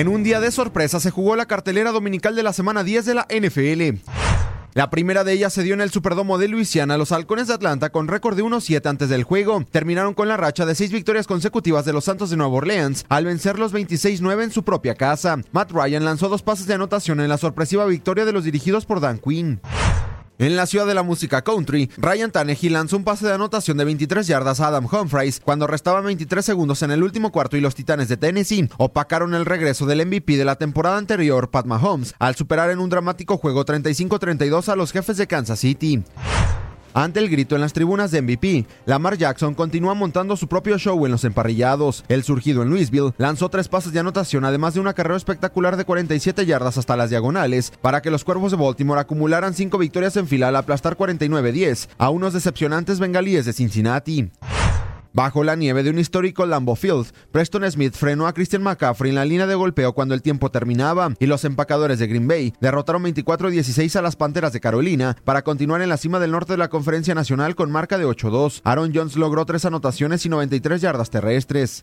En un día de sorpresa se jugó la cartelera dominical de la semana 10 de la NFL. La primera de ellas se dio en el Superdomo de Luisiana. Los halcones de Atlanta, con récord de 1-7 antes del juego, terminaron con la racha de seis victorias consecutivas de los Santos de Nueva Orleans al vencer los 26-9 en su propia casa. Matt Ryan lanzó dos pases de anotación en la sorpresiva victoria de los dirigidos por Dan Quinn. En la ciudad de la música country, Ryan Tannehill lanzó un pase de anotación de 23 yardas a Adam Humphries cuando restaban 23 segundos en el último cuarto y los Titanes de Tennessee opacaron el regreso del MVP de la temporada anterior, Pat Mahomes, al superar en un dramático juego 35-32 a los jefes de Kansas City. Ante el grito en las tribunas de MVP, Lamar Jackson continúa montando su propio show en los emparrillados. El surgido en Louisville lanzó tres pases de anotación, además de una carrera espectacular de 47 yardas hasta las diagonales, para que los cuervos de Baltimore acumularan cinco victorias en fila al aplastar 49-10 a unos decepcionantes bengalíes de Cincinnati. Bajo la nieve de un histórico Lambeau Field, Preston Smith frenó a Christian McCaffrey en la línea de golpeo cuando el tiempo terminaba y los empacadores de Green Bay derrotaron 24-16 a las Panteras de Carolina para continuar en la cima del norte de la Conferencia Nacional con marca de 8-2. Aaron Jones logró tres anotaciones y 93 yardas terrestres.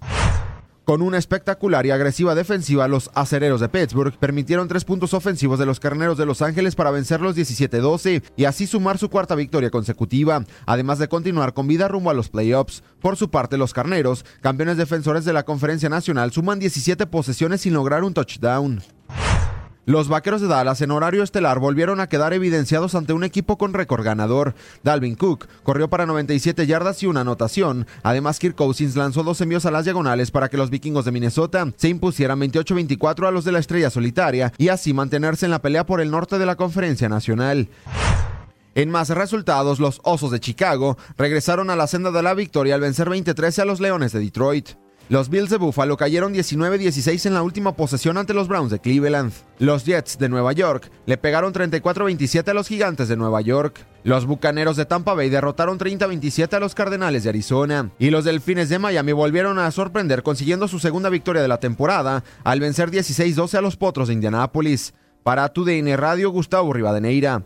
Con una espectacular y agresiva defensiva, los acereros de Pittsburgh permitieron tres puntos ofensivos de los carneros de Los Ángeles para vencer los 17-12 y así sumar su cuarta victoria consecutiva, además de continuar con vida rumbo a los playoffs. Por su parte, los carneros, campeones defensores de la Conferencia Nacional, suman 17 posesiones sin lograr un touchdown. Los vaqueros de Dallas en horario estelar volvieron a quedar evidenciados ante un equipo con récord ganador. Dalvin Cook corrió para 97 yardas y una anotación. Además, Kirk Cousins lanzó dos envíos a las diagonales para que los vikingos de Minnesota se impusieran 28-24 a los de la estrella solitaria y así mantenerse en la pelea por el norte de la conferencia nacional. En más resultados, los Osos de Chicago regresaron a la senda de la victoria al vencer 20-13 a los Leones de Detroit. Los Bills de Buffalo cayeron 19-16 en la última posesión ante los Browns de Cleveland. Los Jets de Nueva York le pegaron 34-27 a los Gigantes de Nueva York. Los Bucaneros de Tampa Bay derrotaron 30-27 a los Cardenales de Arizona. Y los Delfines de Miami volvieron a sorprender consiguiendo su segunda victoria de la temporada al vencer 16-12 a los Potros de Indianápolis. Para TUDN Radio, Gustavo Rivadeneira.